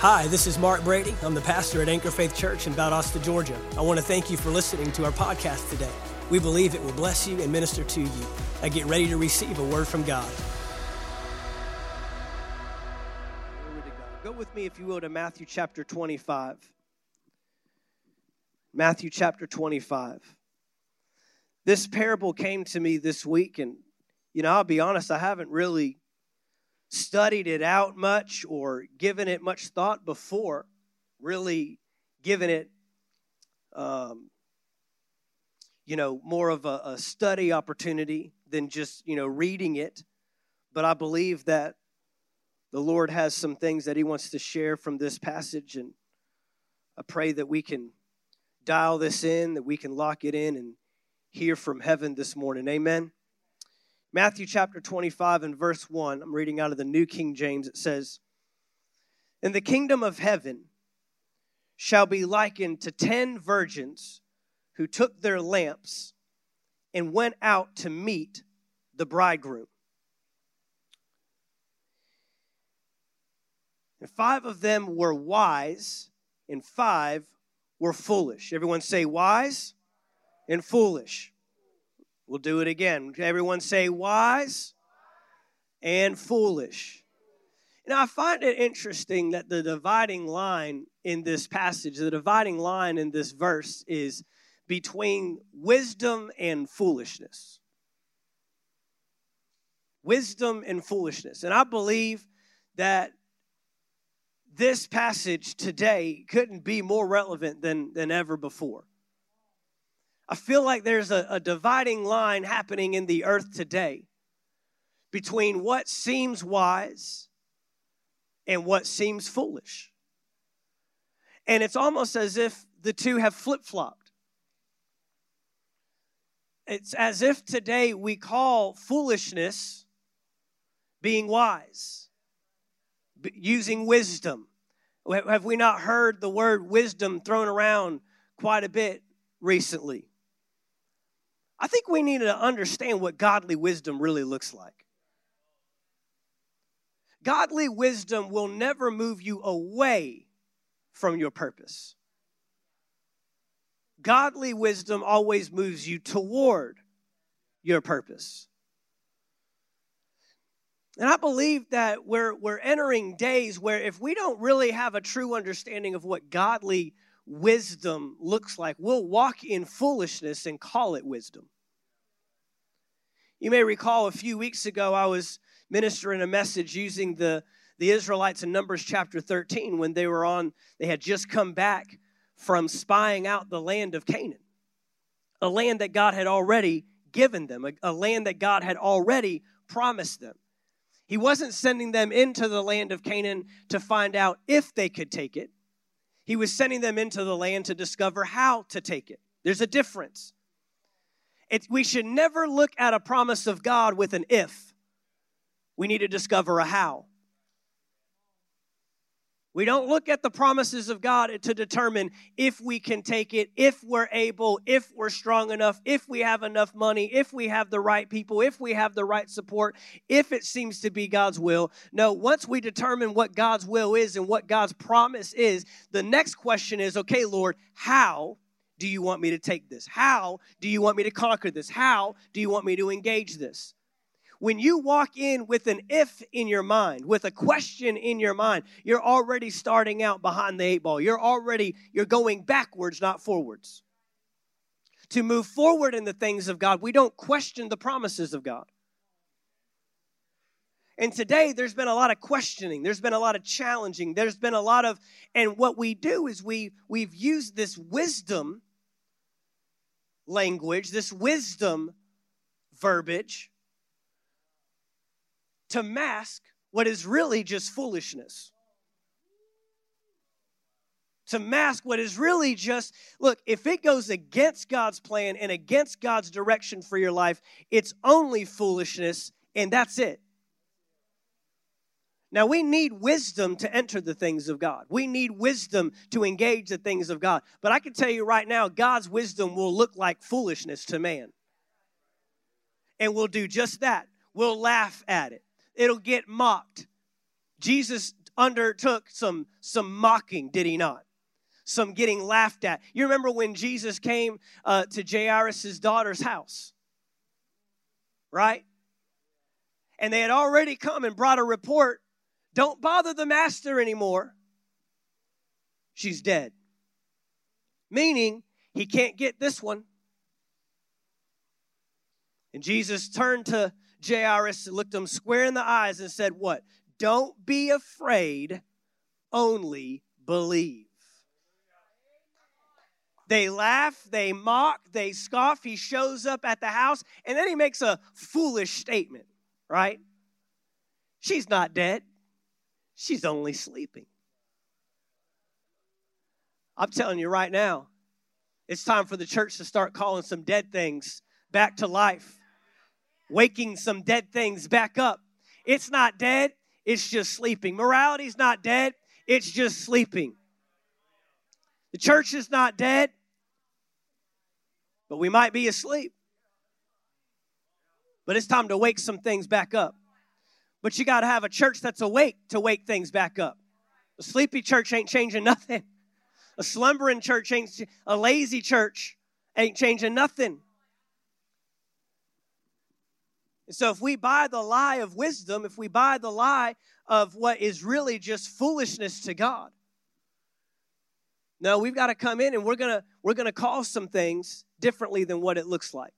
Hi, this is Mark Brady. I'm the pastor at Anchor Faith Church in Valdosta, Georgia. I want to thank you for listening to our podcast today. We believe it will bless you and minister to you. I get ready to receive a word from God. Go with me, if you will, to Matthew chapter 25. Matthew chapter 25. This parable came to me this week, and, you know, I'll be honest, I haven't really studied it out much or given it much thought before, really given it, um, you know, more of a, a study opportunity than just, you know, reading it. But I believe that the Lord has some things that He wants to share from this passage, and I pray that we can dial this in, that we can lock it in and hear from heaven this morning. Amen. Matthew chapter 25 and verse 1, I'm reading out of the New King James. It says, In the kingdom of heaven shall be likened to ten virgins who took their lamps and went out to meet the bridegroom. And five of them were wise, and five were foolish. Everyone say wise and foolish. We'll do it again. Everyone say wise and foolish. Now, I find it interesting that the dividing line in this passage, the dividing line in this verse is between wisdom and foolishness. Wisdom and foolishness. And I believe that this passage today couldn't be more relevant than, than ever before. I feel like there's a, a dividing line happening in the earth today between what seems wise and what seems foolish. And it's almost as if the two have flip flopped. It's as if today we call foolishness being wise, using wisdom. Have we not heard the word wisdom thrown around quite a bit recently? I think we need to understand what godly wisdom really looks like. Godly wisdom will never move you away from your purpose. Godly wisdom always moves you toward your purpose. And I believe that we're, we're entering days where if we don't really have a true understanding of what godly wisdom looks like. We'll walk in foolishness and call it wisdom. You may recall a few weeks ago, I was ministering a message using the, the Israelites in Numbers chapter 13 when they were on, they had just come back from spying out the land of Canaan, a land that God had already given them, a, a land that God had already promised them. He wasn't sending them into the land of Canaan to find out if they could take it. He was sending them into the land to discover how to take it. There's a difference. It, we should never look at a promise of God with an if. We need to discover a how. We don't look at the promises of God to determine if we can take it, if we're able, if we're strong enough, if we have enough money, if we have the right people, if we have the right support, if it seems to be God's will. No, once we determine what God's will is and what God's promise is, the next question is okay, Lord, how do you want me to take this? How do you want me to conquer this? How do you want me to engage this? When you walk in with an if in your mind, with a question in your mind, you're already starting out behind the eight ball. You're already you're going backwards, not forwards. To move forward in the things of God, we don't question the promises of God. And today there's been a lot of questioning, there's been a lot of challenging, there's been a lot of and what we do is we we've used this wisdom language, this wisdom verbiage to mask what is really just foolishness. To mask what is really just, look, if it goes against God's plan and against God's direction for your life, it's only foolishness and that's it. Now, we need wisdom to enter the things of God. We need wisdom to engage the things of God. But I can tell you right now, God's wisdom will look like foolishness to man. And we'll do just that. We'll laugh at it, it'll get mocked. Jesus undertook some, some mocking, did he not? Some getting laughed at. You remember when Jesus came uh, to Jairus' daughter's house, right? And they had already come and brought a report don't bother the master anymore. She's dead. Meaning, he can't get this one. And Jesus turned to And looked him square in the eyes and said, What? Don't be afraid, only believe. They laugh, they mock, they scoff. He shows up at the house, and then he makes a foolish statement, right? She's not dead, she's only sleeping. I'm telling you right now, it's time for the church to start calling some dead things back to life, waking some dead things back up. It's not dead, it's just sleeping. Morality's not dead, it's just sleeping. The church is not dead, but we might be asleep. But it's time to wake some things back up. But you got to have a church that's awake to wake things back up. A sleepy church ain't changing nothing. A slumbering church ain't, a lazy church ain't changing nothing. And so, if we buy the lie of wisdom, if we buy the lie of what is really just foolishness to God, no, we've got to come in and we're gonna we're gonna call some things differently than what it looks like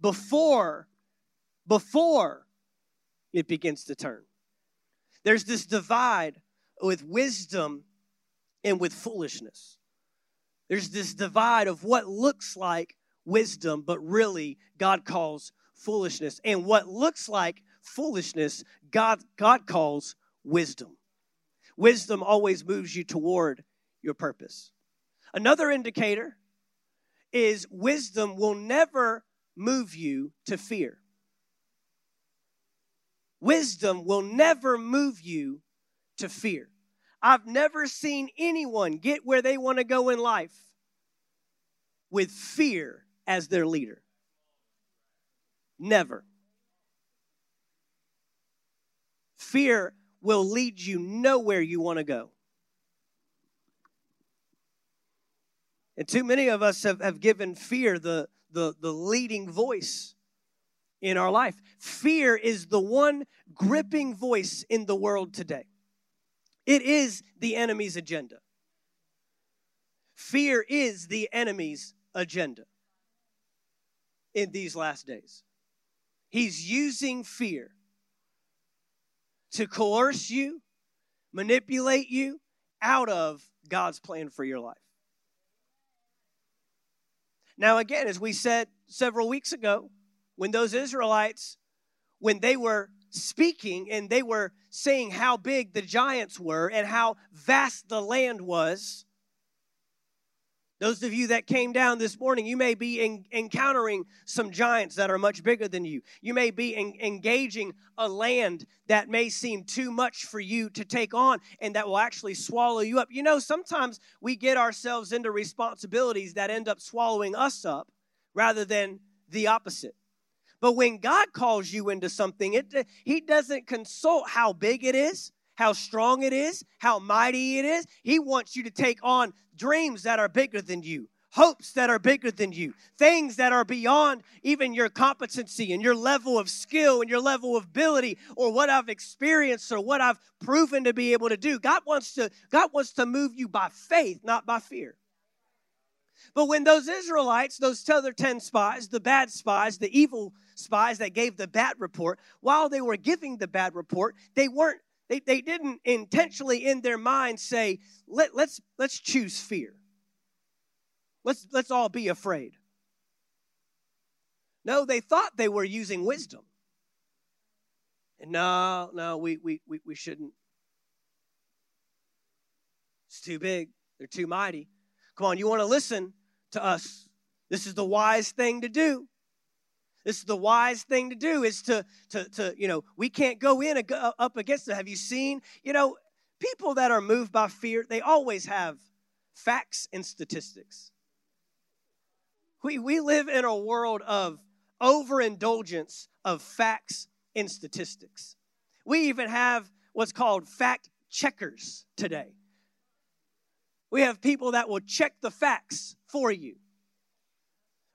before before it begins to turn. There's this divide with wisdom and with foolishness. There's this divide of what looks like wisdom, but really God calls foolishness. And what looks like foolishness, God, God calls wisdom. Wisdom always moves you toward your purpose. Another indicator is wisdom will never move you to fear. Wisdom will never move you to fear. I've never seen anyone get where they want to go in life with fear as their leader. Never. Fear will lead you nowhere you want to go. And too many of us have, have given fear the, the, the leading voice in our life. Fear is the one gripping voice in the world today, it is the enemy's agenda. Fear is the enemy's agenda in these last days. He's using fear to coerce you, manipulate you out of God's plan for your life. Now, again, as we said several weeks ago, when those Israelites, when they were speaking and they were saying how big the giants were and how vast the land was, those of you that came down this morning, you may be in, encountering some giants that are much bigger than you. You may be in, engaging a land that may seem too much for you to take on and that will actually swallow you up. You know, sometimes we get ourselves into responsibilities that end up swallowing us up rather than the opposite. But when God calls you into something, it, uh, He doesn't consult how big it is how strong it is, how mighty it is. He wants you to take on dreams that are bigger than you, hopes that are bigger than you, things that are beyond even your competency and your level of skill and your level of ability or what I've experienced or what I've proven to be able to do. God wants to God wants to move you by faith, not by fear. But when those Israelites, those other 10 spies, the bad spies, the evil spies that gave the bad report, while they were giving the bad report, they weren't they, they didn't intentionally in their mind say, Let, let's, let's choose fear. Let's, let's all be afraid. No, they thought they were using wisdom. And no, no, we, we, we, we shouldn't. It's too big. They're too mighty. Come on, you want to listen to us. This is the wise thing to do. This is the wise thing to do is to, to, to you know, we can't go in go uh, up against it. Have you seen, you know, people that are moved by fear, they always have facts and statistics. We, we live in a world of overindulgence of facts and statistics. We even have what's called fact checkers today. We have people that will check the facts for you.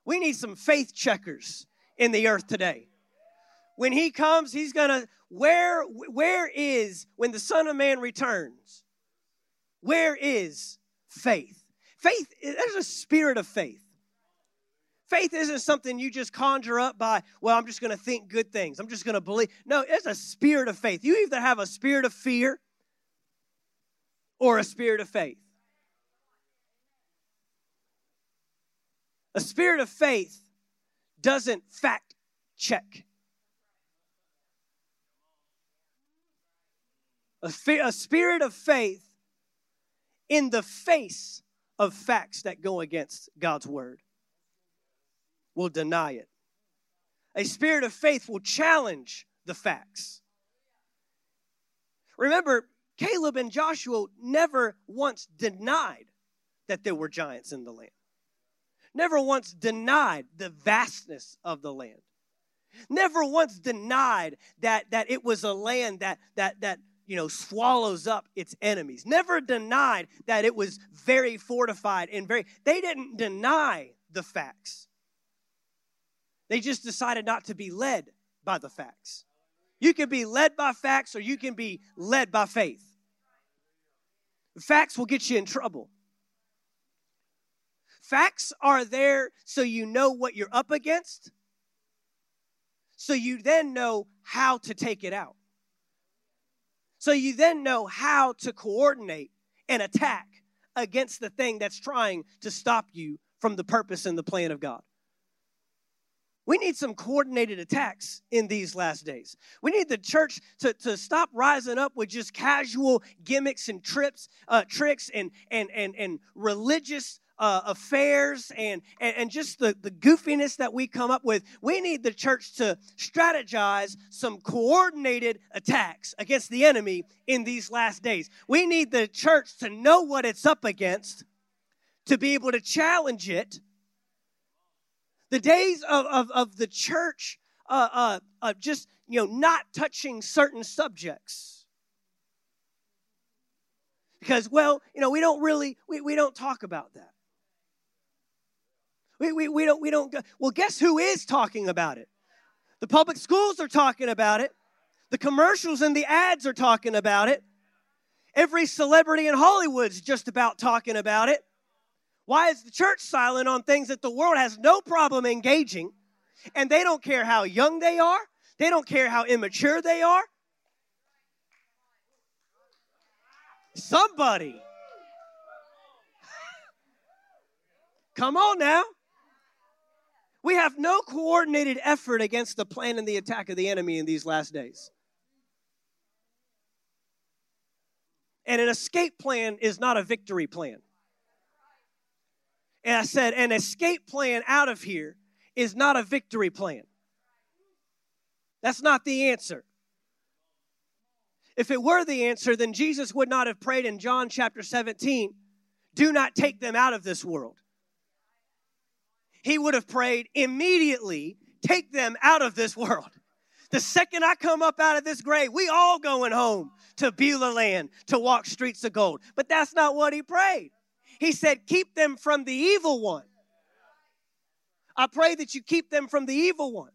We need some faith checkers in the earth today. When he comes, he's going to where where is when the son of man returns? Where is faith? Faith there's a spirit of faith. Faith isn't something you just conjure up by, well, I'm just going to think good things. I'm just going to believe. No, it's a spirit of faith. You either have a spirit of fear or a spirit of faith. A spirit of faith doesn't fact check. A, a spirit of faith in the face of facts that go against God's word will deny it. A spirit of faith will challenge the facts. Remember, Caleb and Joshua never once denied that there were giants in the land, never once denied the vastness of the land, never once denied that, that it was a land that, that, that you know, swallows up its enemies. Never denied that it was very fortified and very, they didn't deny the facts. They just decided not to be led by the facts. You can be led by facts or you can be led by faith. Facts will get you in trouble. Facts are there so you know what you're up against, so you then know how to take it out. So you then know how to coordinate and attack against the thing that's trying to stop you from the purpose and the plan of God. We need some coordinated attacks in these last days. We need the church to, to stop rising up with just casual gimmicks and trips, uh, tricks and, and, and, and religious uh, affairs and, and, and just the, the goofiness that we come up with. We need the church to strategize some coordinated attacks against the enemy in these last days. We need the church to know what it's up against, to be able to challenge it the days of, of, of the church uh, uh, just, you know, not touching certain subjects. Because, well, you know, we don't really, we, we don't talk about that. We, we, we don't, we don't, go, well, guess who is talking about it? The public schools are talking about it. The commercials and the ads are talking about it. Every celebrity in Hollywood's just about talking about it. Why is the church silent on things that the world has no problem engaging? And they don't care how young they are, they don't care how immature they are. Somebody. Come on now. We have no coordinated effort against the plan and the attack of the enemy in these last days. And an escape plan is not a victory plan. And I said, an escape plan out of here is not a victory plan. That's not the answer. If it were the answer, then Jesus would not have prayed in John chapter 17, do not take them out of this world. He would have prayed immediately, take them out of this world. The second I come up out of this grave, we all going home to Beulah land to walk streets of gold. But that's not what he prayed. He said, Keep them from the evil one. I pray that you keep them from the evil one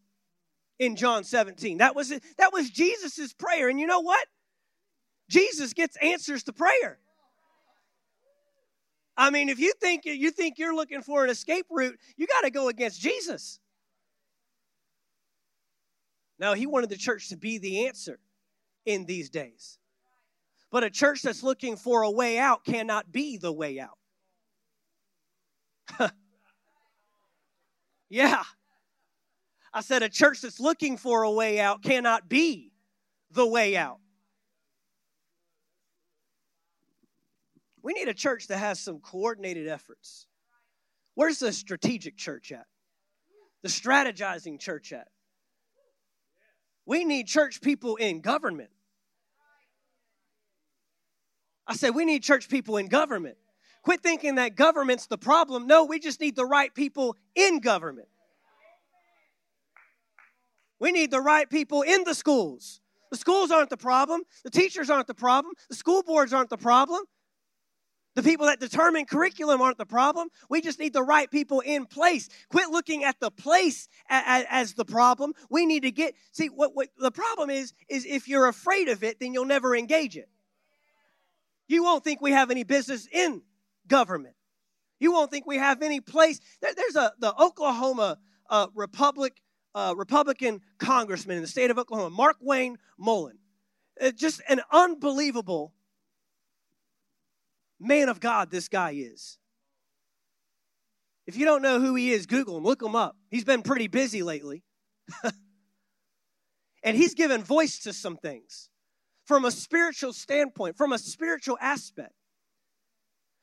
in John 17. That was. That was Jesus' prayer. And you know what? Jesus gets answers to prayer. I mean, if you think you think you're looking for an escape route, you got to go against Jesus. Now, he wanted the church to be the answer in these days. But a church that's looking for a way out cannot be the way out. yeah. I said a church that's looking for a way out cannot be the way out. We need a church that has some coordinated efforts. Where's the strategic church at? The strategizing church at? We need church people in government. I said, we need church people in government. Quit thinking that government's the problem. No, we just need the right people in government. We need the right people in the schools, The schools aren't the problem. The teachers aren't the problem. The school boards aren't the problem. The people that determine curriculum aren't the problem. We just need the right people in place. Quit looking at the place as, as the problem. We need to get see what, what the problem is is if you're afraid of it, then you'll never engage it. You won't think we have any business in government. You won't think we have any place. There, there's a the Oklahoma uh, Republic uh, Republican congressman in the state of Oklahoma, Markwayne Mullin. Uh, just an unbelievable man of God this guy is. If you don't know who he is, Google him, look him up. He's been pretty busy lately. and he's given voice to some things from a spiritual standpoint, from a spiritual aspect.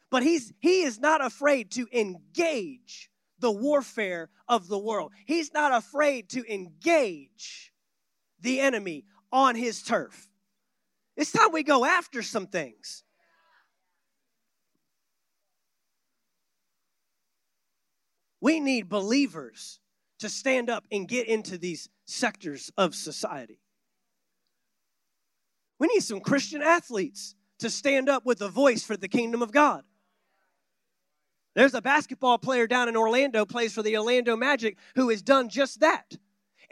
But he's he is not afraid to engage the warfare of the world. He's not afraid to engage the enemy on his turf. It's time we go after some things. We need believers to stand up and get into these sectors of society. We need some Christian athletes to stand up with a voice for the kingdom of God. There's a basketball player down in Orlando, plays for the Orlando Magic, who has done just that.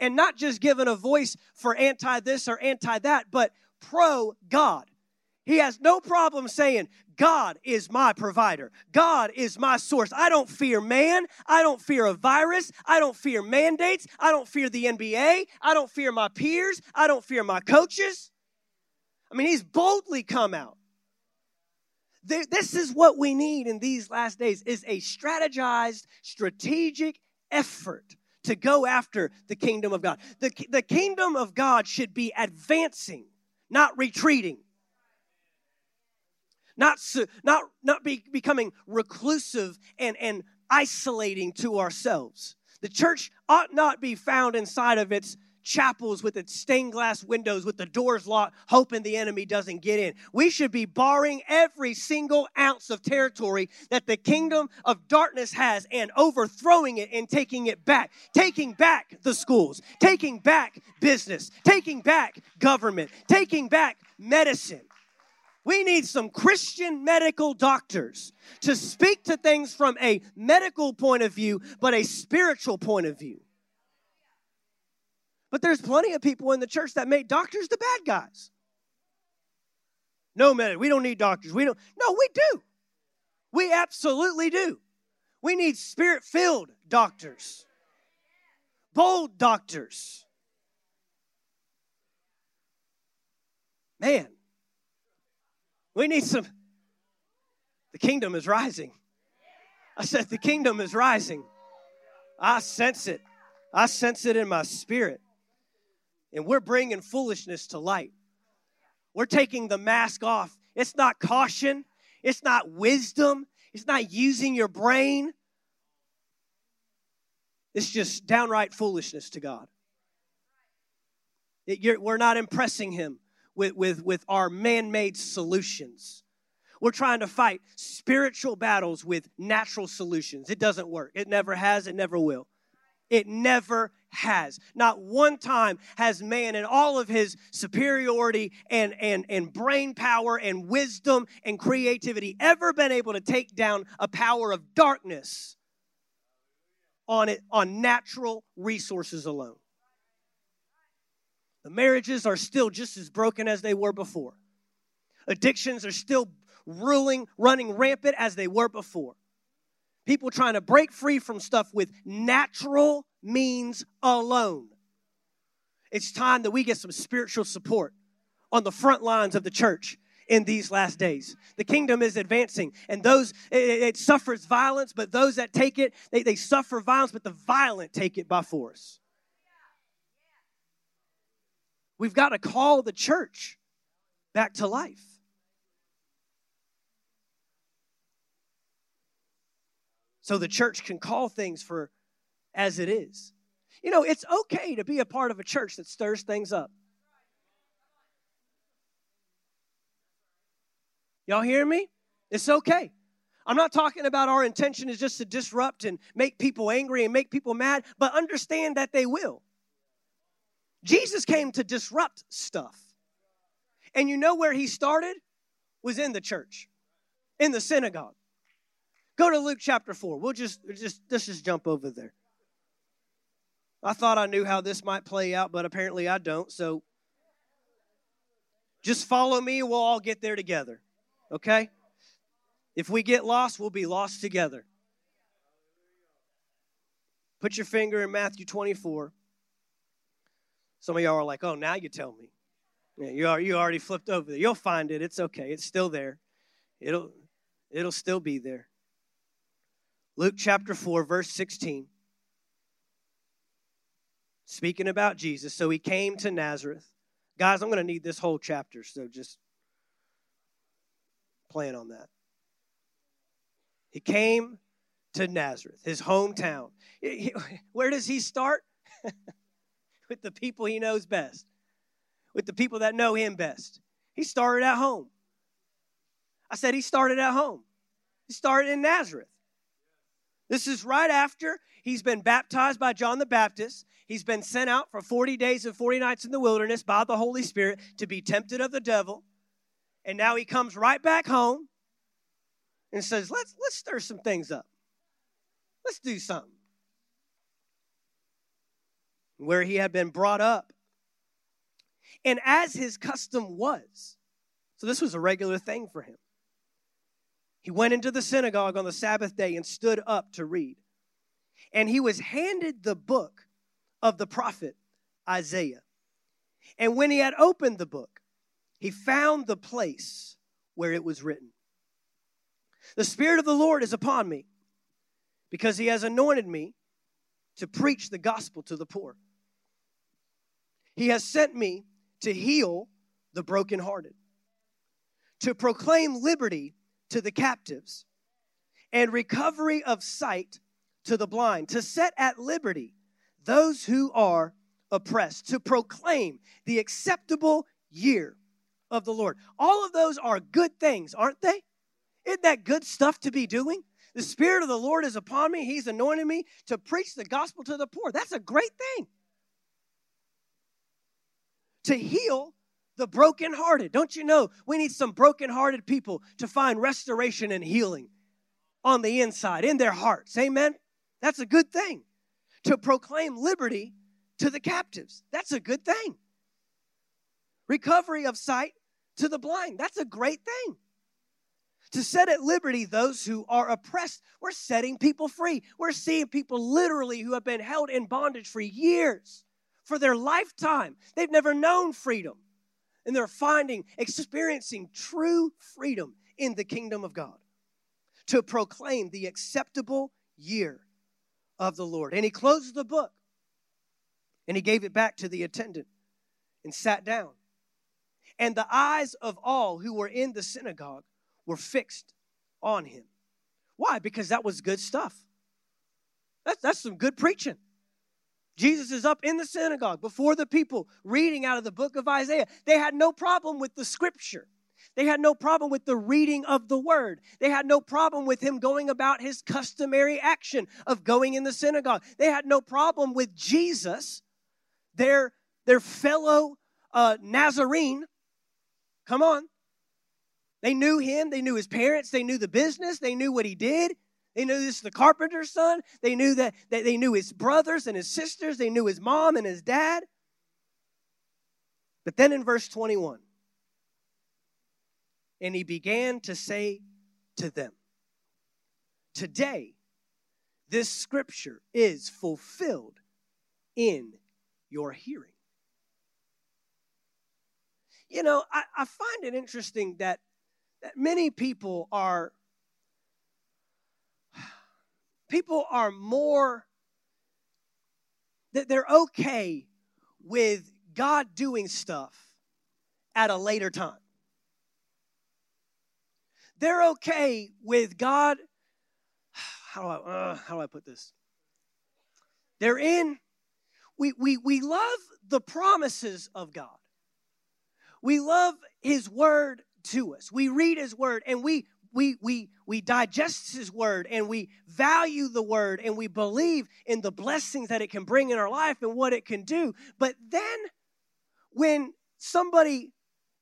And not just given a voice for anti this or anti that, but pro God. He has no problem saying, God is my provider. God is my source. I don't fear man. I don't fear a virus. I don't fear mandates. I don't fear the NBA. I don't fear my peers. I don't fear my coaches. I mean, he's boldly come out. This is what we need in these last days is a strategized, strategic effort to go after the kingdom of God. The, the kingdom of God should be advancing, not retreating not, not, not be, becoming reclusive and, and isolating to ourselves. The church ought not be found inside of its chapels with its stained glass windows with the doors locked, hoping the enemy doesn't get in. We should be barring every single ounce of territory that the kingdom of darkness has and overthrowing it and taking it back, taking back the schools, taking back business, taking back government, taking back medicine. We need some Christian medical doctors to speak to things from a medical point of view, but a spiritual point of view. But there's plenty of people in the church that make doctors the bad guys. No, man, we don't need doctors. We don't. No, we do. We absolutely do. We need spirit filled doctors, bold doctors. Man, we need some. The kingdom is rising. I said, The kingdom is rising. I sense it. I sense it in my spirit. And we're bringing foolishness to light. We're taking the mask off. It's not caution, it's not wisdom, it's not using your brain. It's just downright foolishness to God. It, we're not impressing Him with, with, with our man made solutions. We're trying to fight spiritual battles with natural solutions. It doesn't work. It never has, it never will. It never has. Not one time has man, in all of his superiority and, and, and brain power and wisdom and creativity, ever been able to take down a power of darkness on it on natural resources alone. The marriages are still just as broken as they were before. Addictions are still ruling, running rampant as they were before. People trying to break free from stuff with natural means alone. It's time that we get some spiritual support on the front lines of the church in these last days. The kingdom is advancing, and those it, it suffers violence, but those that take it, they, they suffer violence, but the violent take it by force. We've got to call the church back to life. So the church can call things for as it is. You know, it's okay to be a part of a church that stirs things up. Y'all hear me? It's okay. I'm not talking about our intention is just to disrupt and make people angry and make people mad, but understand that they will. Jesus came to disrupt stuff. And you know where he started? Was in the church, in the synagogue. Go to Luke chapter 4. We'll just, just let's just jump over there. I thought I knew how this might play out, but apparently I don't. So just follow me. We'll all get there together. Okay? If we get lost, we'll be lost together. Put your finger in Matthew 24. Some of y'all are like, oh, now you tell me. Yeah, you, are, you already flipped over there. You'll find it. It's okay. It's still there. It'll, it'll still be there. Luke chapter 4, verse 16. Speaking about Jesus. So he came to Nazareth. Guys, I'm going to need this whole chapter, so just plan on that. He came to Nazareth, his hometown. Where does he start? With the people he knows best, with the people that know him best. He started at home. I said he started at home. He started in Nazareth. This is right after he's been baptized by John the Baptist. He's been sent out for 40 days and 40 nights in the wilderness by the Holy Spirit to be tempted of the devil. And now he comes right back home and says, Let's, let's stir some things up. Let's do something. Where he had been brought up. And as his custom was, so this was a regular thing for him. He went into the synagogue on the Sabbath day and stood up to read. And he was handed the book of the prophet Isaiah. And when he had opened the book, he found the place where it was written The Spirit of the Lord is upon me, because he has anointed me to preach the gospel to the poor. He has sent me to heal the brokenhearted, to proclaim liberty to the captives, and recovery of sight to the blind, to set at liberty those who are oppressed, to proclaim the acceptable year of the Lord. All of those are good things, aren't they? Isn't that good stuff to be doing? The Spirit of the Lord is upon me. He's anointed me to preach the gospel to the poor. That's a great thing. To heal the brokenhearted. Don't you know we need some brokenhearted people to find restoration and healing on the inside, in their hearts? Amen? That's a good thing. To proclaim liberty to the captives. That's a good thing. Recovery of sight to the blind. That's a great thing. To set at liberty those who are oppressed. We're setting people free. We're seeing people literally who have been held in bondage for years, for their lifetime. They've never known freedom and they're finding, experiencing true freedom in the kingdom of God to proclaim the acceptable year of the Lord. And he closed the book and he gave it back to the attendant and sat down. And the eyes of all who were in the synagogue were fixed on him. Why? Because that was good stuff. That's, that's some good preaching. Jesus is up in the synagogue before the people reading out of the book of Isaiah. They had no problem with the scripture. They had no problem with the reading of the word. They had no problem with him going about his customary action of going in the synagogue. They had no problem with Jesus, their, their fellow uh, Nazarene. Come on. They knew him, they knew his parents, they knew the business, they knew what he did. They knew this is the carpenter's son. They knew that, that they knew his brothers and his sisters. They knew his mom and his dad. But then in verse 21, and he began to say to them, Today, this scripture is fulfilled in your hearing. You know, I, I find it interesting that, that many people are people are more that they're okay with God doing stuff at a later time. They're okay with God. How do I, uh, how do I put this? They're in, we, we, we love the promises of God. We love His word to us. We read His word and we, we, we, we digest His Word and we value the Word and we believe in the blessings that it can bring in our life and what it can do. But then when somebody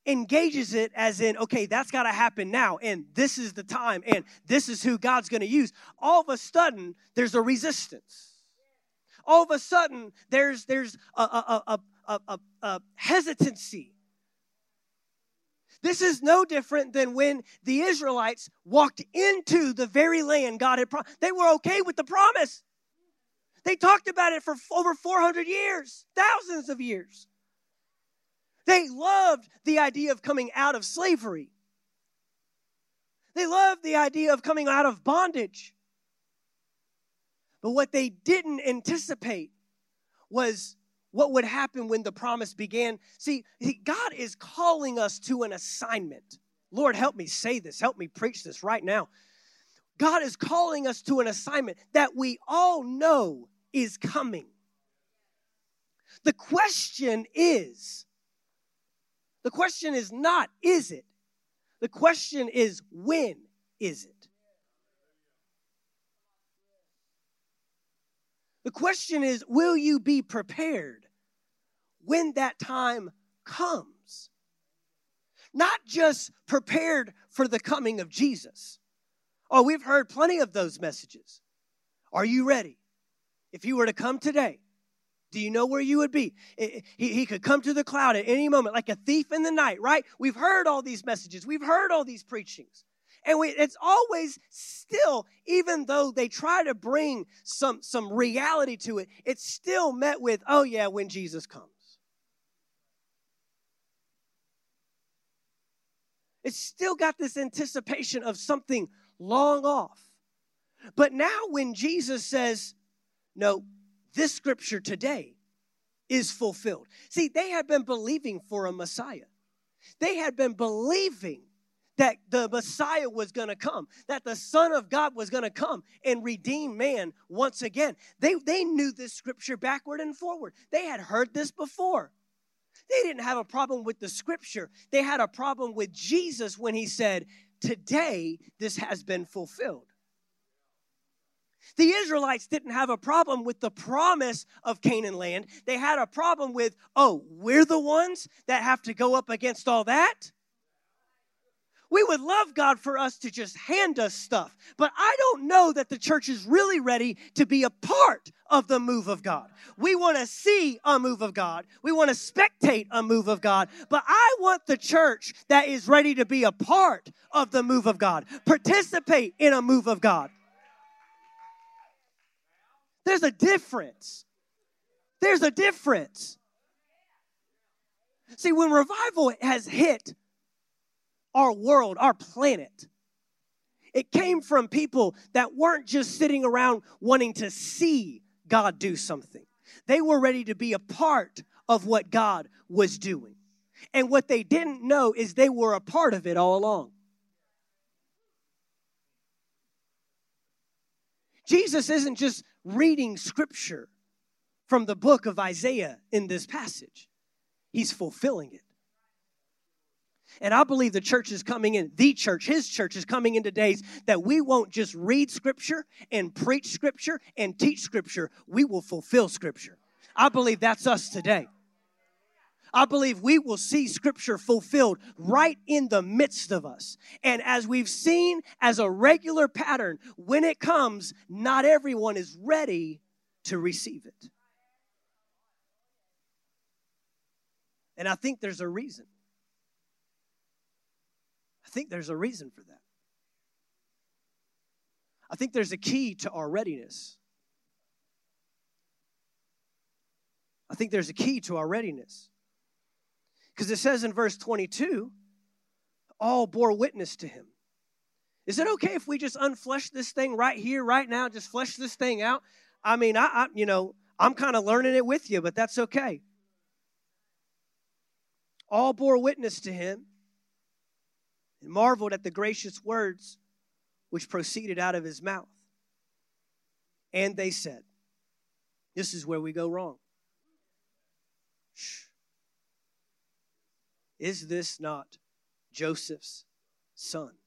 engages it as in, okay, that's got to happen now, and this is the time, and this is who God's going to use, all of a sudden there's a resistance. All of a sudden there's there's a, a, a, a, a, a hesitancy. This is no different than when the Israelites walked into the very land God had promised. They were okay with the promise. They talked about it for over 400 years, thousands of years. They loved the idea of coming out of slavery. They loved the idea of coming out of bondage. But what they didn't anticipate was what would happen when the promise began. See, God is calling us to an assignment. Lord, help me say this, help me preach this right now. God is calling us to an assignment that we all know is coming. The question is the question is not, is it? The question is, when is it? The question is, will you be prepared when that time comes? Not just prepared for the coming of Jesus. Oh, we've heard plenty of those messages. Are you ready? If you were to come today, do you know where you would be? He, he could come to the cloud at any moment, like a thief in the night, right? We've heard all these messages, we've heard all these preachings. And we, it's always still, even though they try to bring some, some reality to it, it's still met with, oh, yeah, when Jesus comes. It's still got this anticipation of something long off. But now, when Jesus says, no, this scripture today is fulfilled. See, they had been believing for a Messiah. They had been believing that the Messiah was going to come, that the Son of God was going to come and redeem man once again. They, they knew this scripture backward and forward. They had heard this before. They didn't have a problem with the scripture, they had a problem with Jesus when he said, Today this has been fulfilled. The Israelites didn't have a problem with the promise of Canaan land. They had a problem with, oh, we're the ones that have to go up against all that. We would love God for us to just hand us stuff, but I don't know that the church is really ready to be a part of the move of God. We want to see a move of God, we want to spectate a move of God, but I want the church that is ready to be a part of the move of God, participate in a move of God. There's a difference. There's a difference. See, when revival has hit our world, our planet, it came from people that weren't just sitting around wanting to see God do something. They were ready to be a part of what God was doing. And what they didn't know is they were a part of it all along. Jesus isn't just reading scripture from the book of Isaiah in this passage, he's fulfilling it. And I believe the church is coming in, the church, his church is coming into days that we won't just read scripture and preach scripture and teach scripture, we will fulfill scripture. I believe that's us today. I believe we will see scripture fulfilled right in the midst of us. And as we've seen as a regular pattern, when it comes, not everyone is ready to receive it. And I think there's a reason. Think there's a reason for that. I think there's a key to our readiness. I think there's a key to our readiness. Because it says in verse 22, all bore witness to him. Is it okay if we just unflesh this thing right here, right now, just flesh this thing out? I mean, I, I you know, I'm kind of learning it with you, but that's okay. All bore witness to him and marveled at the gracious words which proceeded out of his mouth. And they said, This is where we go wrong. Is this not Joseph's son?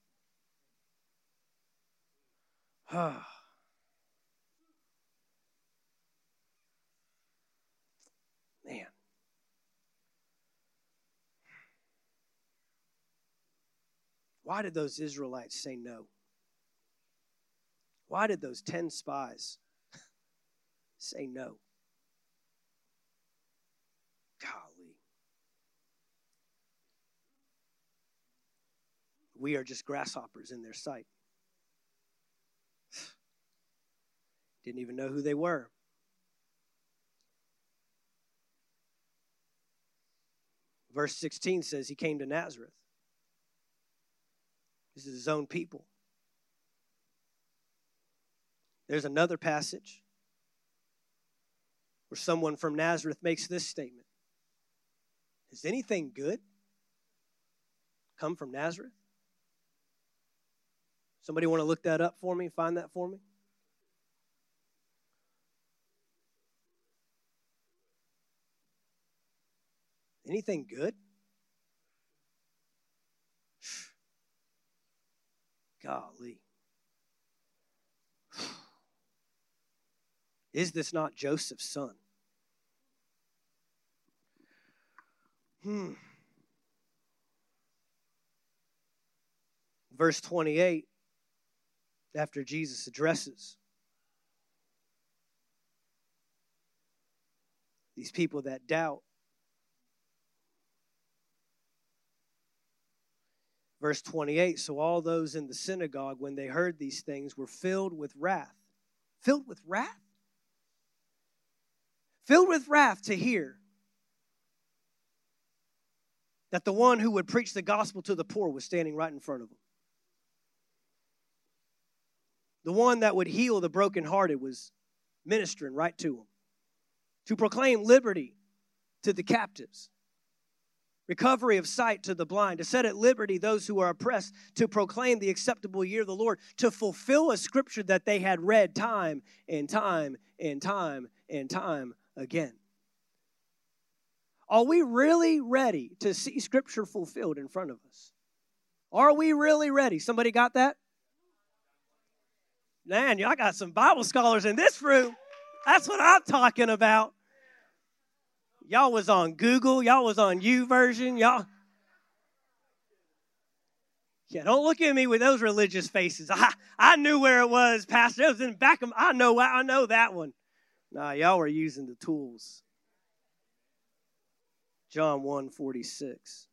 Ah. Man. Why did those Israelites say no? Why did those 10 spies say no? Golly. We are just grasshoppers in their sight. Didn't even know who they were. Verse 16 says he came to Nazareth. This is his own people. There's another passage where someone from Nazareth makes this statement Is anything good come from Nazareth? Somebody want to look that up for me? Find that for me? Anything good? Golly. Is this not Joseph's son? Hmm. Verse 28, after Jesus addresses these people that doubt, Verse 28 So all those in the synagogue, when they heard these things, were filled with wrath. Filled with wrath? filled with wrath to hear that the one who would preach the gospel to the poor was standing right in front of them. The one that would heal the brokenhearted was ministering right to them. To proclaim liberty to the captives, recovery of sight to the blind, to set at liberty those who are oppressed, to proclaim the acceptable year of the Lord, to fulfill a scripture that they had read time and time and time and time again. Are we really ready to see Scripture fulfilled in front of us? Are we really ready? Somebody got that? Man, y'all got some Bible scholars in this room. That's what I'm talking about. Y'all was on Google, y'all was on YouVersion, y'all. Yeah, don't look at me with those religious faces. I, I knew where it was, Pastor. It was in the back of I know I know that one. Nah, y'all were using the tools. John 1 46.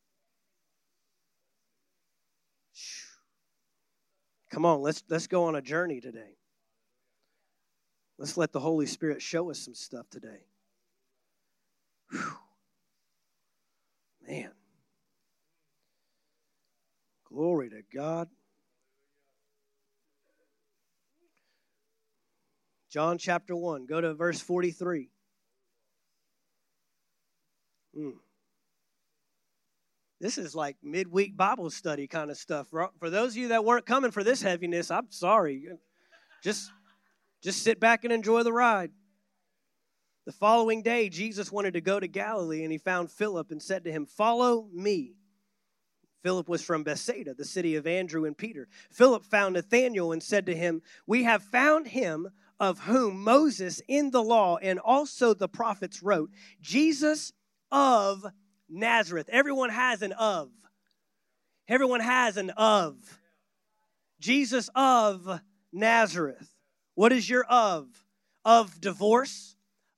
Come on, let's let's go on a journey today. Let's let the Holy Spirit show us some stuff today. Man. Glory to God. John chapter 1, go to verse 43. Mm. This is like midweek Bible study kind of stuff. For those of you that weren't coming for this heaviness, I'm sorry. Just, just sit back and enjoy the ride. The following day, Jesus wanted to go to Galilee, and he found Philip and said to him, Follow me. Philip was from Bethsaida, the city of Andrew and Peter. Philip found Nathanael and said to him, We have found him of whom Moses in the law and also the prophets wrote, Jesus of Nazareth. Everyone has an of. Everyone has an of. Jesus of Nazareth. What is your of? Of divorce,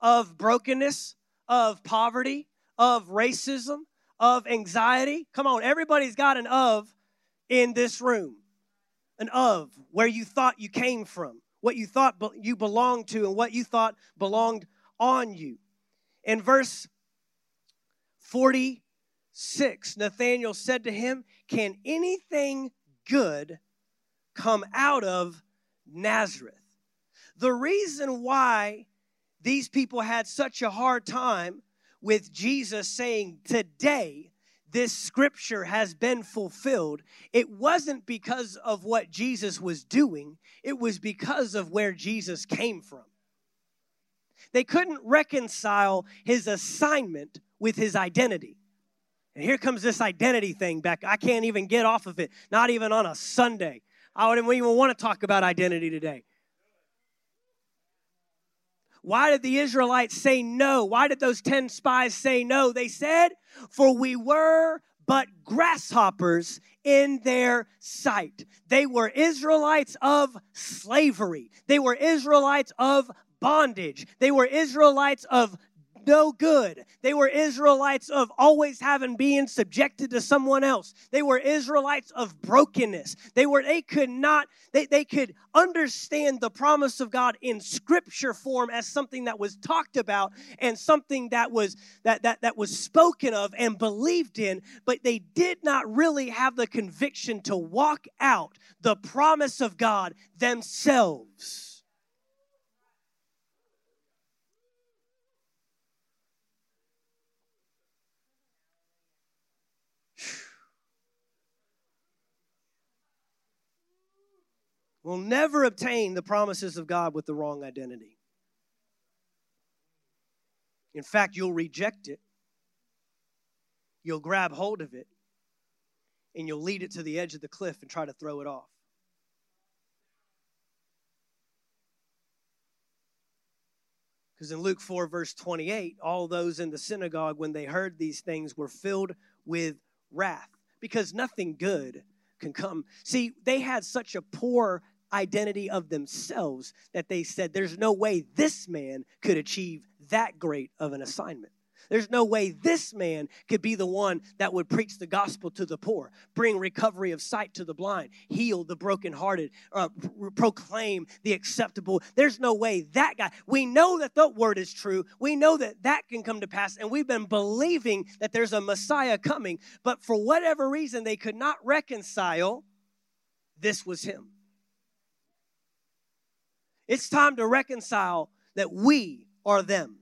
of brokenness, of poverty, of racism, of anxiety. Come on, everybody's got an of in this room. An of where you thought you came from what you thought you belonged to and what you thought belonged on you. In verse 46, Nathanael said to him, Can anything good come out of Nazareth? The reason why these people had such a hard time with Jesus saying, Today, this scripture has been fulfilled, it wasn't because of what Jesus was doing, it was because of where Jesus came from. They couldn't reconcile his assignment with his identity. And here comes this identity thing back. I can't even get off of it, not even on a Sunday. I wouldn't even want to talk about identity today. Why did the Israelites say no? Why did those 10 spies say no? They said, For we were but grasshoppers in their sight. They were Israelites of slavery, they were Israelites of bondage, they were Israelites of no good. They were Israelites of always having being subjected to someone else. They were Israelites of brokenness. They were they could not they, they could understand the promise of God in scripture form as something that was talked about and something that was that that that was spoken of and believed in, but they did not really have the conviction to walk out the promise of God themselves. Will never obtain the promises of God with the wrong identity. In fact, you'll reject it, you'll grab hold of it, and you'll lead it to the edge of the cliff and try to throw it off. Because in Luke 4, verse 28, all those in the synagogue, when they heard these things, were filled with wrath because nothing good can come. See, they had such a poor identity of themselves that they said, There's no way this man could achieve that great of an assignment. There's no way this man could be the one that would preach the gospel to the poor, bring recovery of sight to the blind, heal the brokenhearted, uh, proclaim the acceptable. There's no way that guy. We know that the word is true. We know that that can come to pass, and we've been believing that there's a Messiah coming. But for whatever reason, they could not reconcile this was him. It's time to reconcile that we are them.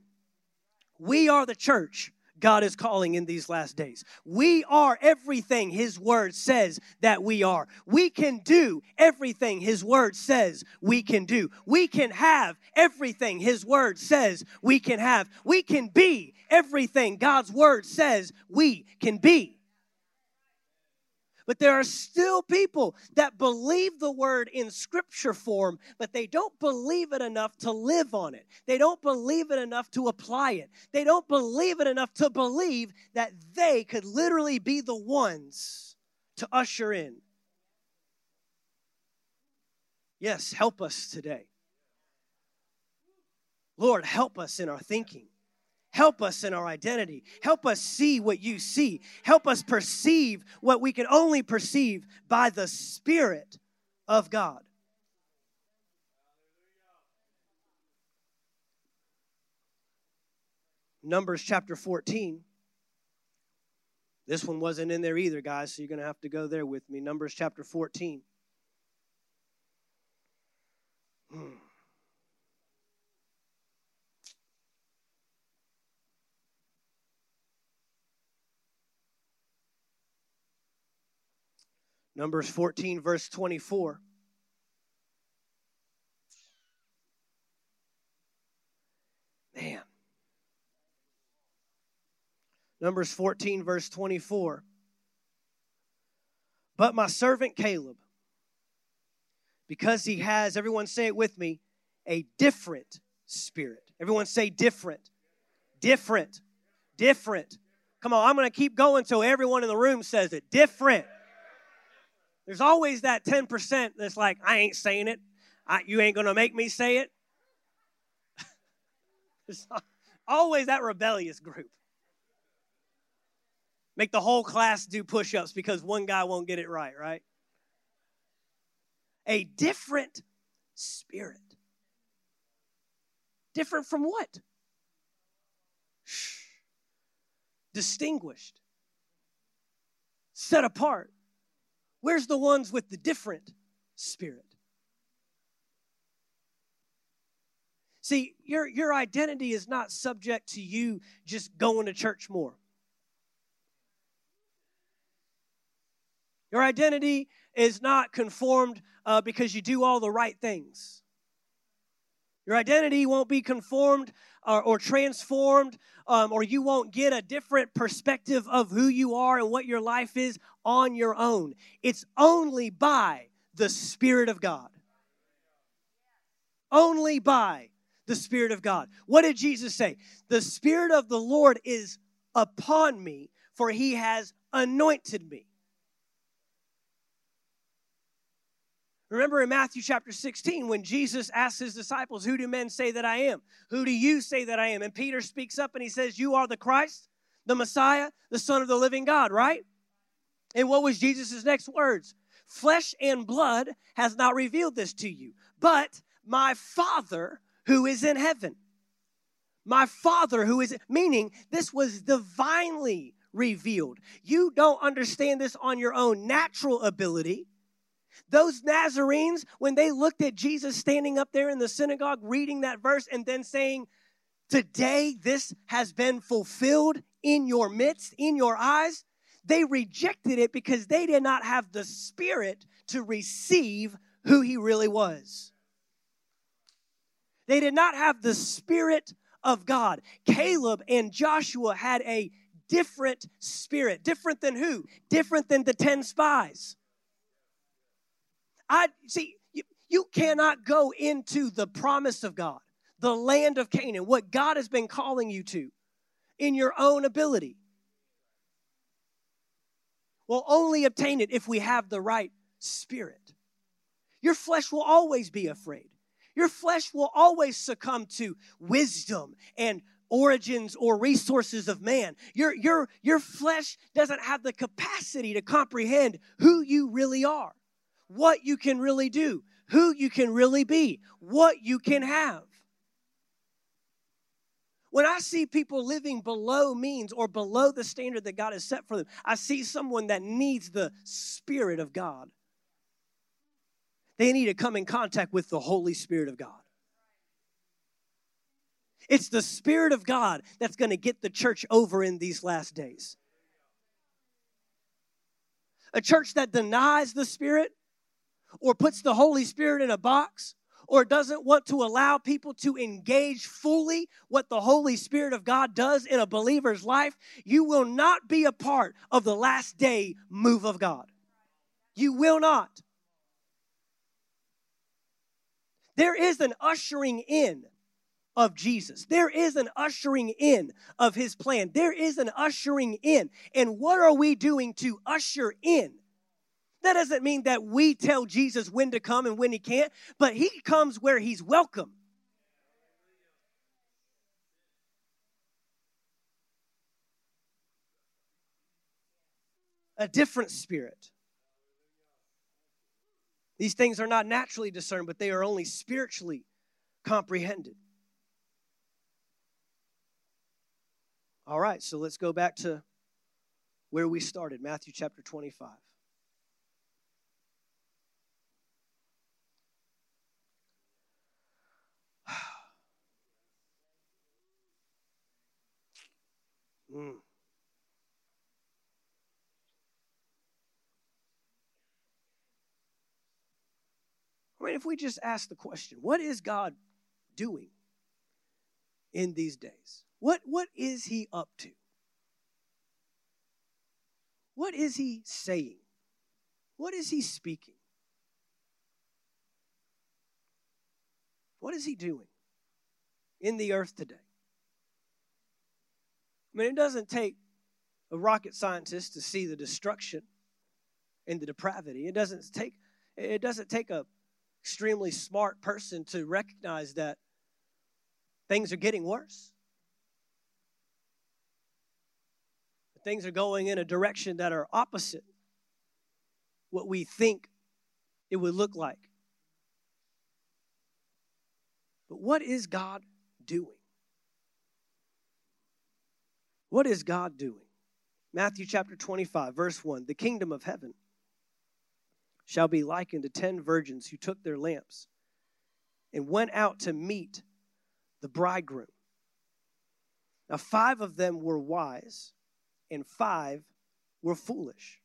We are the church God is calling in these last days. We are everything His Word says that we are. We can do everything His Word says we can do. We can have everything His Word says we can have. We can be everything God's Word says we can be. But there are still people that believe the word in scripture form, but they don't believe it enough to live on it. They don't believe it enough to apply it. They don't believe it enough to believe that they could literally be the ones to usher in. Yes, help us today. Lord, help us in our thinking. Help us in our identity. Help us see what you see. Help us perceive what we can only perceive by the Spirit of God. Numbers chapter 14. This one wasn't in there either, guys, so you're going to have to go there with me. Numbers chapter 14. Hmm. Numbers 14, verse 24. Man. Numbers 14, verse 24. But my servant Caleb, because he has, everyone say it with me, a different spirit. Everyone say different. Different. Different. Come on, I'm going to keep going until everyone in the room says it. Different. There's always that 10% that's like, I ain't saying it. I, you ain't going to make me say it. Always that rebellious group. Make the whole class do push ups because one guy won't get it right, right? A different spirit. Different from what? Shh. Distinguished. Set apart. Where's the ones with the different spirit? See, your, your identity is not subject to you just going to church more. Your identity is not conformed uh, because you do all the right things. Your identity won't be conformed or, or transformed, um, or you won't get a different perspective of who you are and what your life is on your own. It's only by the Spirit of God. Only by the Spirit of God. What did Jesus say? The Spirit of the Lord is upon me, for he has anointed me. Remember in Matthew chapter 16 when Jesus asked his disciples, Who do men say that I am? Who do you say that I am? And Peter speaks up and he says, You are the Christ, the Messiah, the Son of the living God, right? And what was Jesus' next words? Flesh and blood has not revealed this to you, but my Father who is in heaven. My Father who is, meaning this was divinely revealed. You don't understand this on your own natural ability. Those Nazarenes, when they looked at Jesus standing up there in the synagogue reading that verse and then saying, Today this has been fulfilled in your midst, in your eyes, they rejected it because they did not have the spirit to receive who he really was. They did not have the spirit of God. Caleb and Joshua had a different spirit. Different than who? Different than the 10 spies. I see you, you cannot go into the promise of God, the land of Canaan, what God has been calling you to in your own ability. We'll only obtain it if we have the right spirit. Your flesh will always be afraid. Your flesh will always succumb to wisdom and origins or resources of man. Your, your, your flesh doesn't have the capacity to comprehend who you really are, what you can really do, who you can really be, what you can have. When I see people living below means or below the standard that God has set for them, I see someone that needs the Spirit of God. They need to come in contact with the Holy Spirit of God. It's the Spirit of God that's going to get the church over in these last days. A church that denies the Spirit or puts the Holy Spirit in a box or doesn't want to allow people to engage fully what the Holy Spirit of God does in a believer's life, you will not be a part of the last day move of God. You will not. There is an ushering in of Jesus. There is an ushering in of his plan. There is an ushering in. And what are we doing to usher in? That doesn't mean that we tell Jesus when to come and when he can't, but he comes where he's welcome. A different spirit. These things are not naturally discerned, but they are only spiritually comprehended. All right, so let's go back to where we started Matthew chapter 25. Mm. I mean, if we just ask the question, what is God doing in these days? What, what is He up to? What is He saying? What is He speaking? What is He doing in the earth today? I mean, it doesn't take a rocket scientist to see the destruction and the depravity. It doesn't take it doesn't take a extremely smart person to recognize that things are getting worse. Things are going in a direction that are opposite what we think it would look like. But what is God doing? What is God doing? Matthew chapter 25, verse 1 The kingdom of heaven shall be likened to ten virgins who took their lamps and went out to meet the bridegroom. Now, five of them were wise, and five were foolish.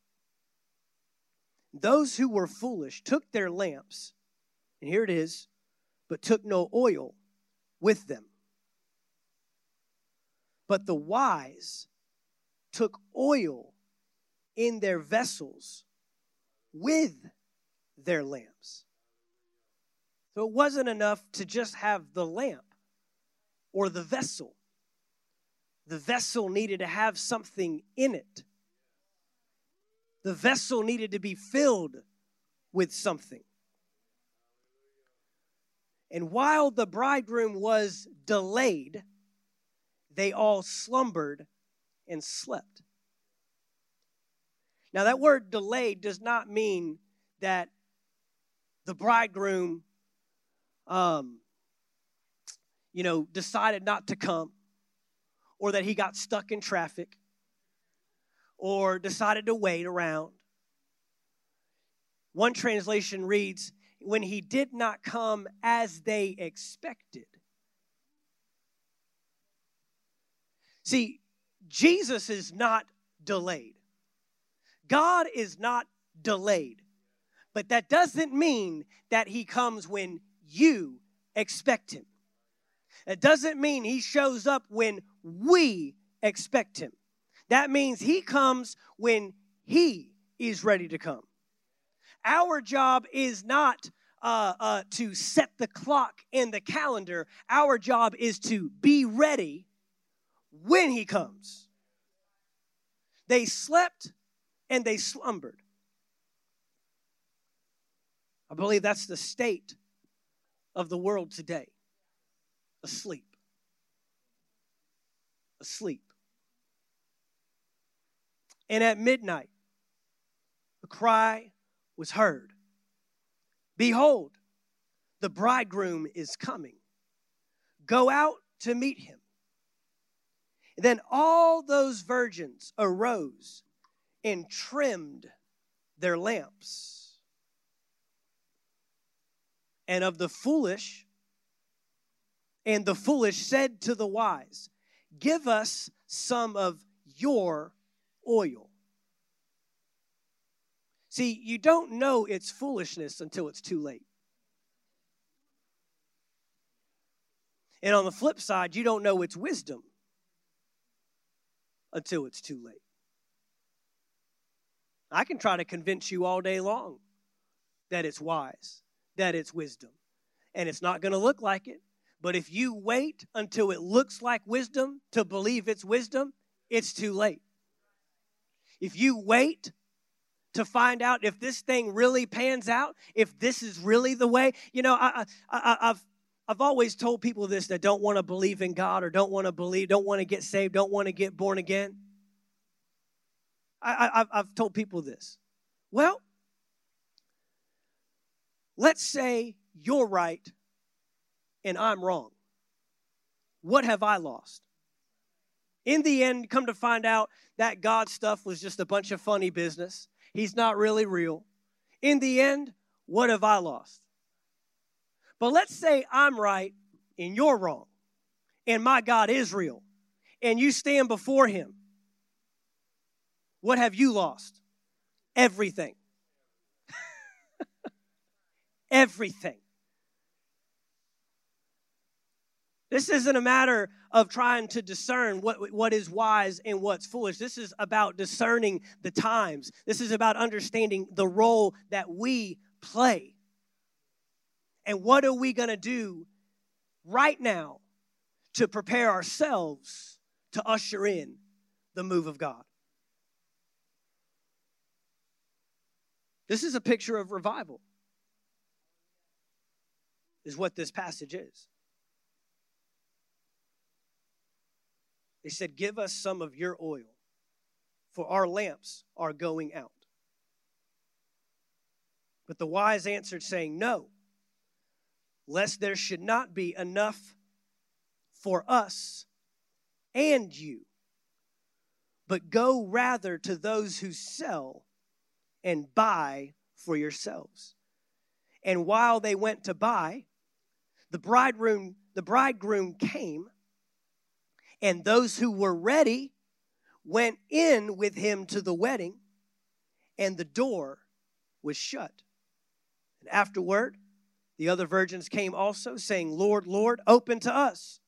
Those who were foolish took their lamps, and here it is, but took no oil with them. But the wise took oil in their vessels with their lamps. So it wasn't enough to just have the lamp or the vessel. The vessel needed to have something in it The vessel needed to be filled with something. And while the bridegroom was delayed, they all slumbered and slept. Now, that word delayed does not mean that the bridegroom, um, you know, decided not to come, or that he got stuck in traffic, or decided to wait around. One translation reads, when he did not come as they expected. See, Jesus is not delayed. God is not delayed. But that doesn't mean that he comes when you expect him. It doesn't mean he shows up when we expect him. That means he comes when he is ready to come. Our job is not uh, uh, to set the clock in the calendar, our job is to be ready when he comes. They slept and they slumbered. I believe that's the state of the world today asleep. Asleep. And at midnight, the cry was heard Behold, the bridegroom is coming. Go out to meet him. Then all those virgins arose and trimmed their lamps. And of the foolish, and the foolish said to the wise, Give us some of your oil. See, you don't know it's foolishness until it's too late. And on the flip side, you don't know it's wisdom until it's too late. I can try to convince you all day long that it's wise, that it's wisdom, and it's not going to look like it. But if you wait until it looks like wisdom to believe it's wisdom, it's too late. If you wait to find out if this thing really pans out, if this is really the way. You know, I, I, I've I've always told people this that don't want to believe in God or don't want to believe, don't want to get saved, don't want to get born again. I, I've told people this. Well, let's say you're right and I'm wrong. What have I lost? In the end, come to find out that God stuff was just a bunch of funny business. He's not really real. In the end, what have I lost? But let's say I'm right and you're wrong, and my God is real, and you stand before Him. What have you lost? Everything. Everything. This isn't a matter of trying to discern what, what is wise and what's foolish. This is about discerning the times. This is about understanding the role that we play. And what are we going to do right now to prepare ourselves to usher in the move of God? This is a picture of revival, is what this passage is. They said, Give us some of your oil, for our lamps are going out. But the wise answered, saying, No, lest there should not be enough for us and you, but go rather to those who sell and buy for yourselves. And while they went to buy, the bridegroom, the bridegroom came and those who were ready went in with him to the wedding, and the door was shut. And afterward, the other virgins came also, saying, Lord, Lord, open to us.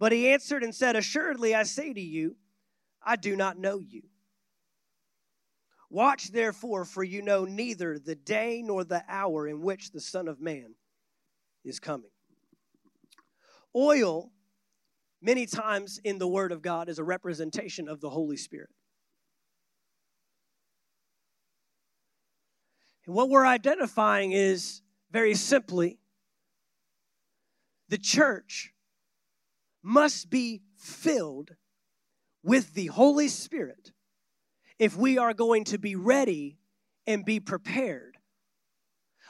But he answered and said, Assuredly, I say to you, I do not know you. Watch therefore, for you know neither the day nor the hour in which the Son of Man is coming. Oil many times in the Word of God is a representation of the Holy Spirit. And what we're identifying is very simply the church must be filled with the Holy Spirit if we are going to be ready and be prepared.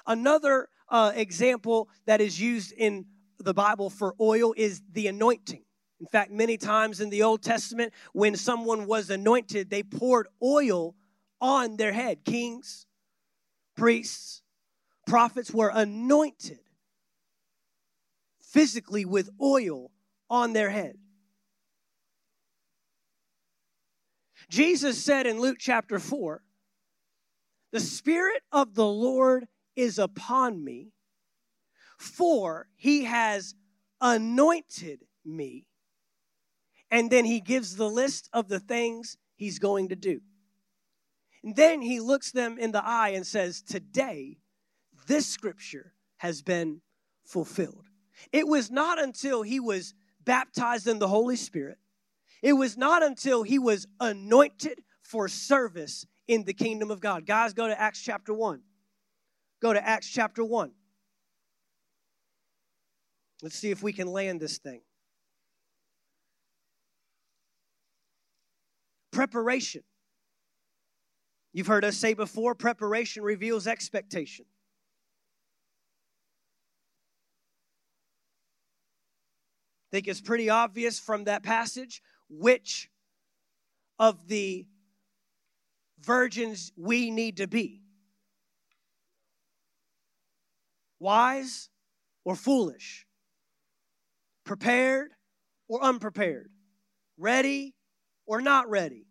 Another uh, example that is used in the Bible for oil is the anointing. In fact, many times in the Old Testament, when someone was anointed, they poured oil on their head. Kings, priests, prophets were anointed physically with oil on their head. Jesus said in Luke chapter 4 The Spirit of the Lord is upon me, for he has anointed me. And then he gives the list of the things he's going to do. And then he looks them in the eye and says, Today, this scripture has been fulfilled. It was not until he was baptized in the Holy Spirit, it was not until he was anointed for service in the kingdom of God. Guys, go to Acts chapter 1. Go to Acts chapter 1. Let's see if we can land this thing. Preparation. You've heard us say before preparation reveals expectation. I think it's pretty obvious from that passage which of the virgins we need to be wise or foolish, prepared or unprepared, ready or not ready.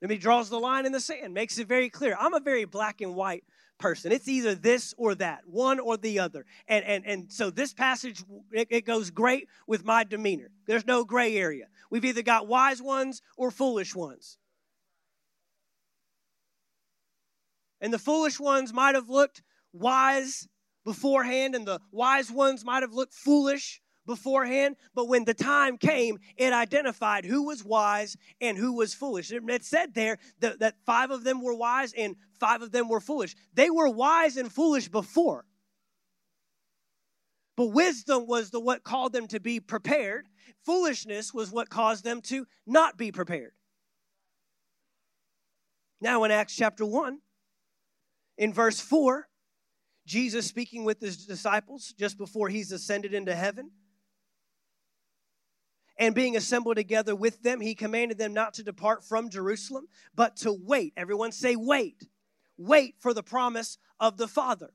Then he draws the line in the sand, makes it very clear. I'm a very black and white person. It's either this or that, one or the other. And and and so this passage it, it goes great with my demeanor. There's no gray area. We've either got wise ones or foolish ones. And the foolish ones might have looked wise beforehand, and the wise ones might have looked foolish beforehand, but when the time came, it identified who was wise and who was foolish. It said there that, that five of them were wise and five of them were foolish. They were wise and foolish before. But wisdom was the what called them to be prepared. Foolishness was what caused them to not be prepared. Now in Acts chapter 1, in verse 4, Jesus speaking with his disciples just before he's ascended into heaven. And being assembled together with them, he commanded them not to depart from Jerusalem, but to wait. Everyone say, wait. Wait for the promise of the Father,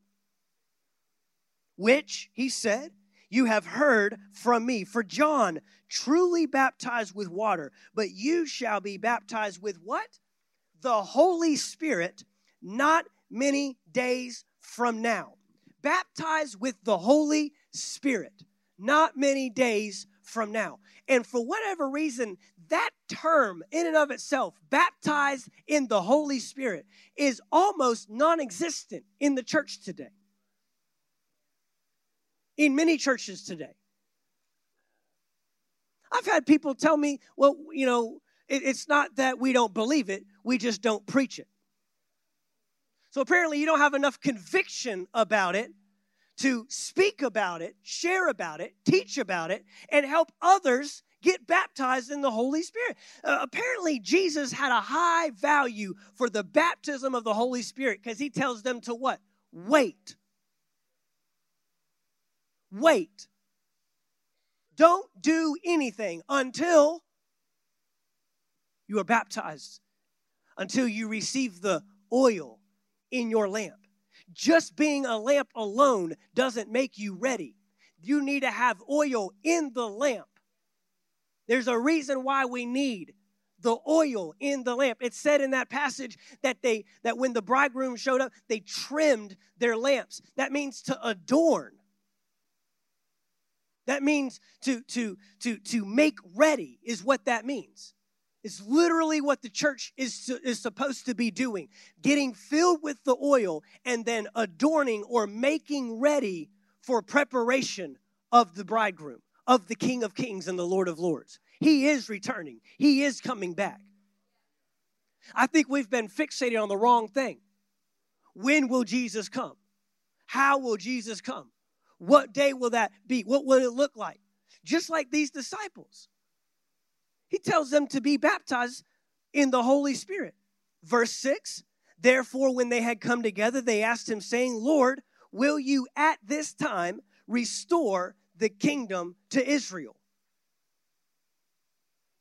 which, he said, you have heard from me. For John truly baptized with water, but you shall be baptized with what? The Holy Spirit, not many days from now. Baptized with the Holy Spirit, not many days from now. And for whatever reason, that term in and of itself, baptized in the Holy Spirit, is almost non existent in the church today. In many churches today. I've had people tell me, well, you know, it, it's not that we don't believe it, we just don't preach it. So apparently, you don't have enough conviction about it to speak about it, share about it, teach about it, and help others get baptized in the Holy Spirit. Uh, apparently, Jesus had a high value for the baptism of the Holy Spirit because he tells them to what? Wait. Wait. Don't do anything until you are baptized, until you receive the oil in your lamp. Just being a lamp alone doesn't make you ready. You need to have oil in the lamp. There's a reason why we need the oil in the lamp. It said in that passage that they that when the bridegroom showed up, they trimmed their lamps. That means to adorn. That means to to to to make ready is what that means. It's literally what the church is, is supposed to be doing getting filled with the oil and then adorning or making ready for preparation of the bridegroom, of the King of Kings and the Lord of Lords. He is returning, He is coming back. I think we've been fixated on the wrong thing. when will Jesus come? How will Jesus come? What day will that be? What will it look like? Just like these disciples. He tells them to be baptized in the Holy Spirit. Verse 6 Therefore, when they had come together, they asked him, saying, Lord, will you at this time restore the kingdom to Israel?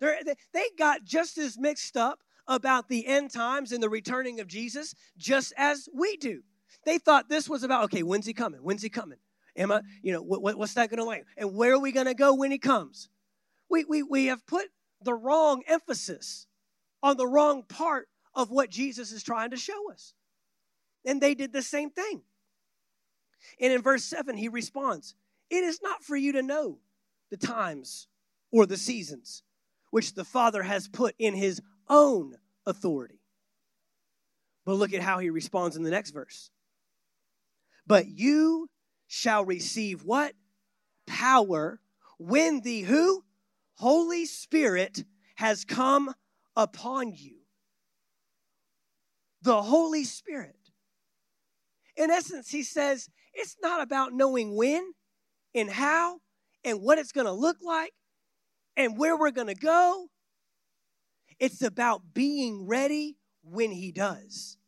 They're, they got just as mixed up about the end times and the returning of Jesus just as we do. They thought this was about, okay, when's he coming? When's he coming? Am I, you know, what, what's that going to like? And where are we going to go when he comes? We, we, we have put the wrong emphasis on the wrong part of what Jesus is trying to show us. And they did the same thing. And in verse 7, he responds, It is not for you to know the times or the seasons which the Father has put in his own authority. But look at how he responds in the next verse. But you shall receive what? Power when the who? Holy Spirit has come upon you. The Holy Spirit. In essence, he says it's not about knowing when and how and what it's going to look like and where we're going to go. It's about being ready when he does.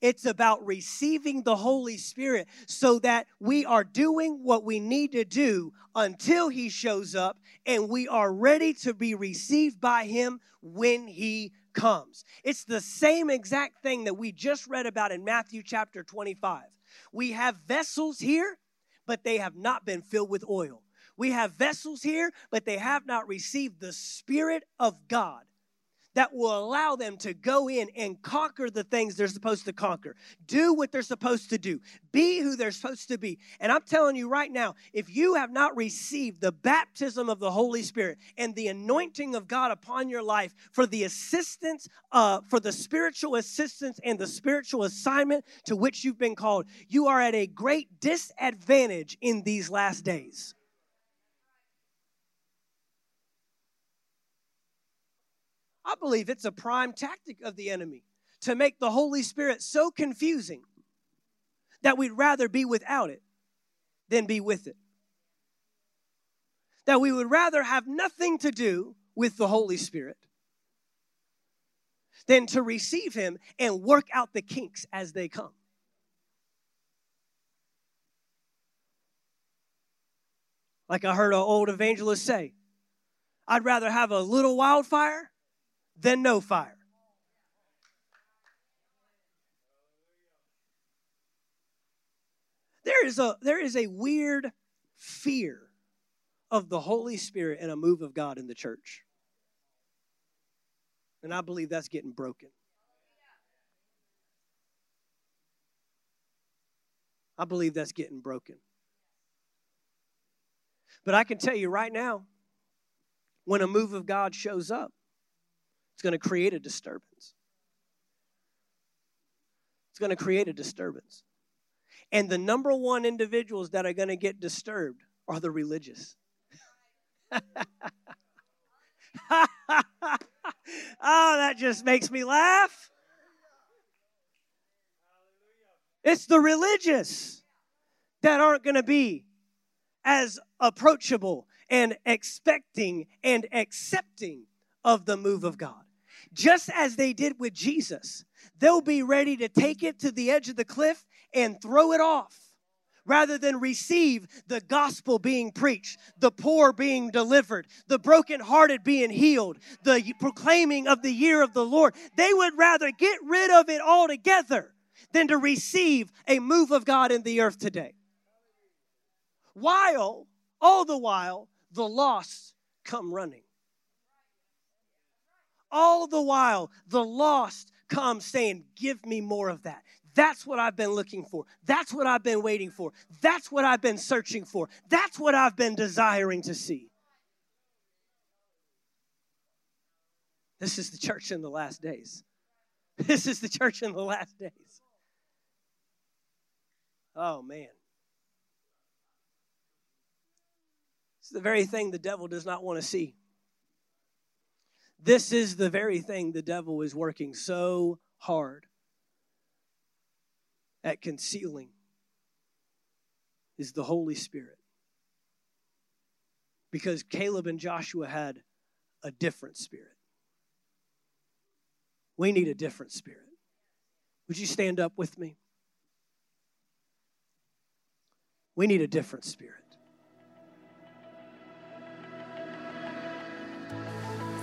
It's about receiving the Holy Spirit so that we are doing what we need to do until He shows up and we are ready to be received by Him when He comes. It's the same exact thing that we just read about in Matthew chapter 25. We have vessels here, but they have not been filled with oil. We have vessels here, but they have not received the Spirit of God that will allow them to go in and conquer the things they're supposed to conquer, do what they're supposed to do, be who they're supposed to be. And I'm telling you right now, if you have not received the baptism of the Holy Spirit and the anointing of God upon your life for the assistance, uh, for the spiritual assistance and the spiritual assignment to which you've been called, you are at a great disadvantage in these last days. I believe it's a prime tactic of the enemy to make the Holy Spirit so confusing that we'd rather be without it than be with it. That we would rather have nothing to do with the Holy Spirit than to receive Him and work out the kinks as they come. Like I heard an old evangelist say, I'd rather have a little wildfire than no fire. There is a there is a weird fear of the Holy Spirit and a move of God in the church. And I believe that's getting broken. I believe that's getting broken. But I can tell you right now, when a move of God shows up, it's going to create a disturbance. It's going to create a disturbance. And the number one individuals that are going to get disturbed are the religious. oh, that just makes me laugh. It's the religious that aren't going to be as approachable and expecting and accepting of the move of God just as they did with Jesus. They'll be ready to take it to the edge of the cliff and throw it off rather than receive the gospel being preached, the poor being delivered, the brokenhearted being healed, the proclaiming of the year of the Lord. They would rather get rid of it altogether than to receive a move of God in the earth today. While, all the while, the lost come running. All the while, the lost come saying, Give me more of that. That's what I've been looking for. That's what I've been waiting for. That's what I've been searching for. That's what I've been desiring to see. This is the church in the last days. This is the church in the last days. Oh, man. It's the very thing the devil does not want to see. This is the very thing the devil is working so hard. at concealing is the Holy Spirit. Because Caleb and Joshua had a different spirit. We need a different spirit. Would you stand up with me? We need a different spirit.